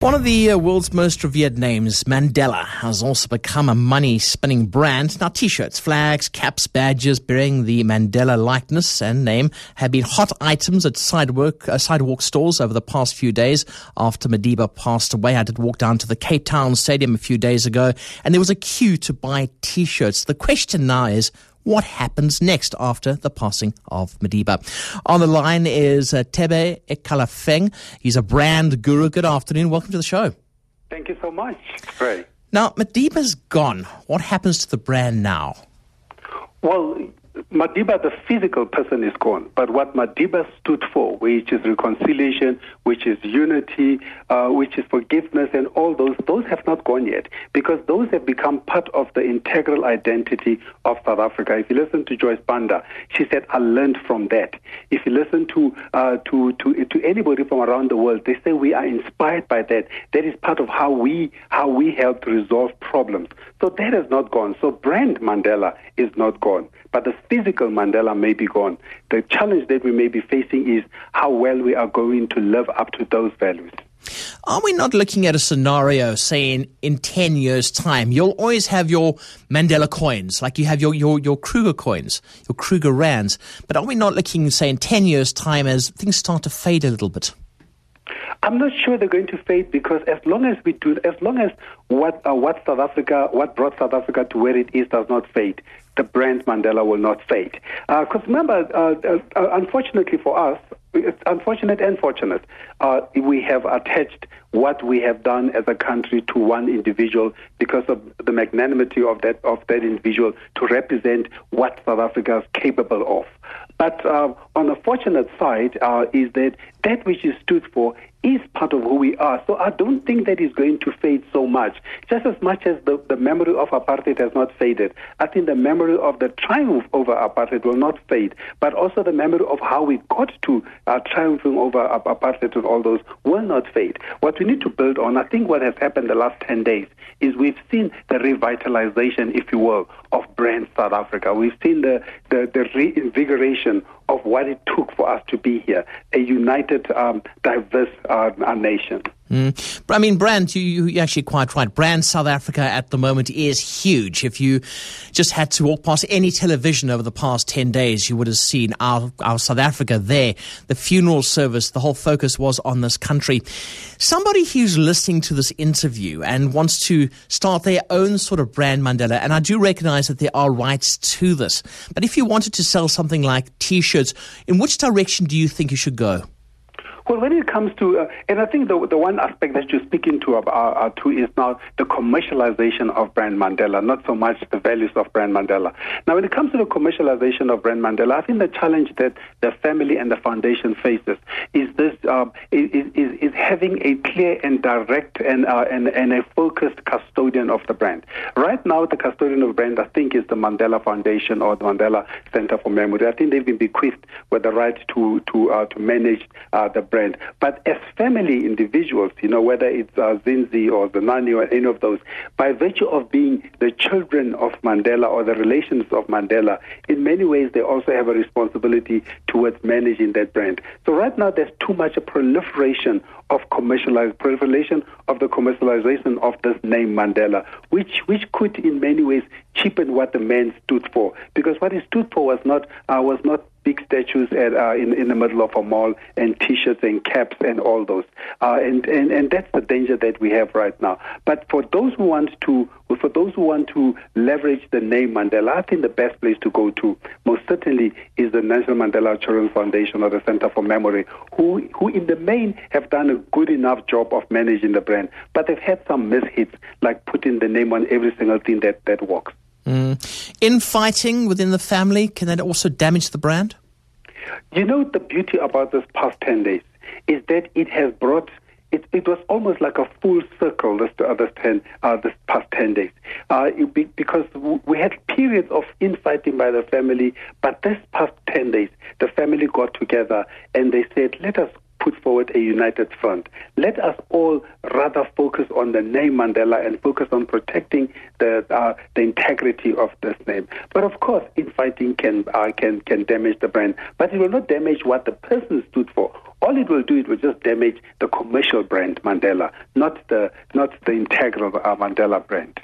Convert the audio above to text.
One of the uh, world's most revered names, Mandela, has also become a money spinning brand. Now, t shirts, flags, caps, badges bearing the Mandela likeness and name have been hot items at sidewalk, uh, sidewalk stores over the past few days after Madiba passed away. I did walk down to the Cape Town Stadium a few days ago, and there was a queue to buy t shirts. The question now is what happens next after the passing of Madiba. On the line is uh, Thebe Ikalafeng. He's a brand guru. Good afternoon. Welcome to the show. Thank you so much, Ray. Now, Madiba's gone. What happens to the brand now? Well, Madiba, the physical person, is gone. But what Madiba stood for, which is reconciliation, which is unity, uh, which is forgiveness, and all those, those have not gone yet because those have become part of the integral identity of South Africa. If you listen to Joyce Banda, she said, "I learned from that." If you listen to uh, to to to anybody from around the world, they say we are inspired by that. That is part of how we how we help to resolve problems. So that has not gone. So brand Mandela is not gone, but the physical Mandela may be gone. The challenge that we may be facing is how well we are going to live up to those values. Are we not looking at a scenario saying in 10 years' time, you'll always have your Mandela coins, like you have your, your, your Kruger coins, your Kruger rands. But are we not looking, say, in 10 years' time as things start to fade a little bit? I'm not sure they're going to fade because as long as we do, as long as what uh, what South Africa, what brought South Africa to where it is, does not fade, the brand Mandela will not fade. Because uh, remember, uh, uh, unfortunately for us, it's unfortunate and fortunate, uh, we have attached what we have done as a country to one individual because of the magnanimity of that of that individual to represent what South Africa is capable of. But uh, on the fortunate side uh, is that that which is stood for is part of who we are. So I don't think that is going to fade so much. Just as much as the, the memory of apartheid has not faded, I think the memory of the triumph over apartheid will not fade, but also the memory of how we got to uh, triumphing over apartheid and all those will not fade. What we need to build on, I think what has happened the last 10 days is we've seen the revitalization, if you will, of brand South Africa. We've seen the, the, the reinvigoration of what it took for us to be here, a united, um, diverse uh, nation. Mm. I mean, brand, you, you actually quite right. Brand South Africa at the moment is huge. If you just had to walk past any television over the past 10 days, you would have seen our, our South Africa there. The funeral service, the whole focus was on this country. Somebody who's listening to this interview and wants to start their own sort of brand Mandela, and I do recognize that there are rights to this, but if you wanted to sell something like t-shirts, in which direction do you think you should go? Well, when it comes to, uh, and I think the the one aspect that you're speaking to, uh, uh, to is now the commercialization of Brand Mandela, not so much the values of Brand Mandela. Now, when it comes to the commercialization of Brand Mandela, I think the challenge that the family and the foundation faces is this: um, is, is, is having a clear and direct and, uh, and and a focused custodian of the brand. Right now, the custodian of brand, I think, is the Mandela Foundation or the Mandela Center for Memory. I think they've been bequeathed with the right to to uh, to manage uh, the brand brand. But as family individuals, you know, whether it's uh, Zinzi or Zenani or any of those, by virtue of being the children of Mandela or the relations of Mandela, in many ways they also have a responsibility towards managing that brand. So right now there's too much a proliferation of commercialized proliferation of the commercialization of this name Mandela, which which could in many ways cheapen what the man stood for. Because what he stood for was not uh, was not big statues at, uh, in, in the middle of a mall and T-shirts and caps and all those. Uh, and, and, and that's the danger that we have right now. But for those who want to, for those who want to leverage the name Mandela, I think the best place to go to most certainly is the Nelson Mandela Children's Foundation or the Center for Memory, who, who in the main have done a good enough job of managing the brand, but they've had some mishits, like putting the name on every single thing that, that works. Mm. Infighting within the family, can that also damage the brand? You know, the beauty about this past 10 days is that it has brought it, it was almost like a full circle this, uh, this, ten, uh, this past 10 days. Uh, be, because we had periods of infighting by the family, but this past 10 days, the family got together and they said, let us put forward a united front. Let us all rather focus on the name Mandela and focus on protecting the uh, the integrity of this name. But of course, infighting can uh, can can damage the brand, but it will not damage what the person stood for. All it will do, it will just damage the commercial brand Mandela, not the not the integral uh, Mandela brand.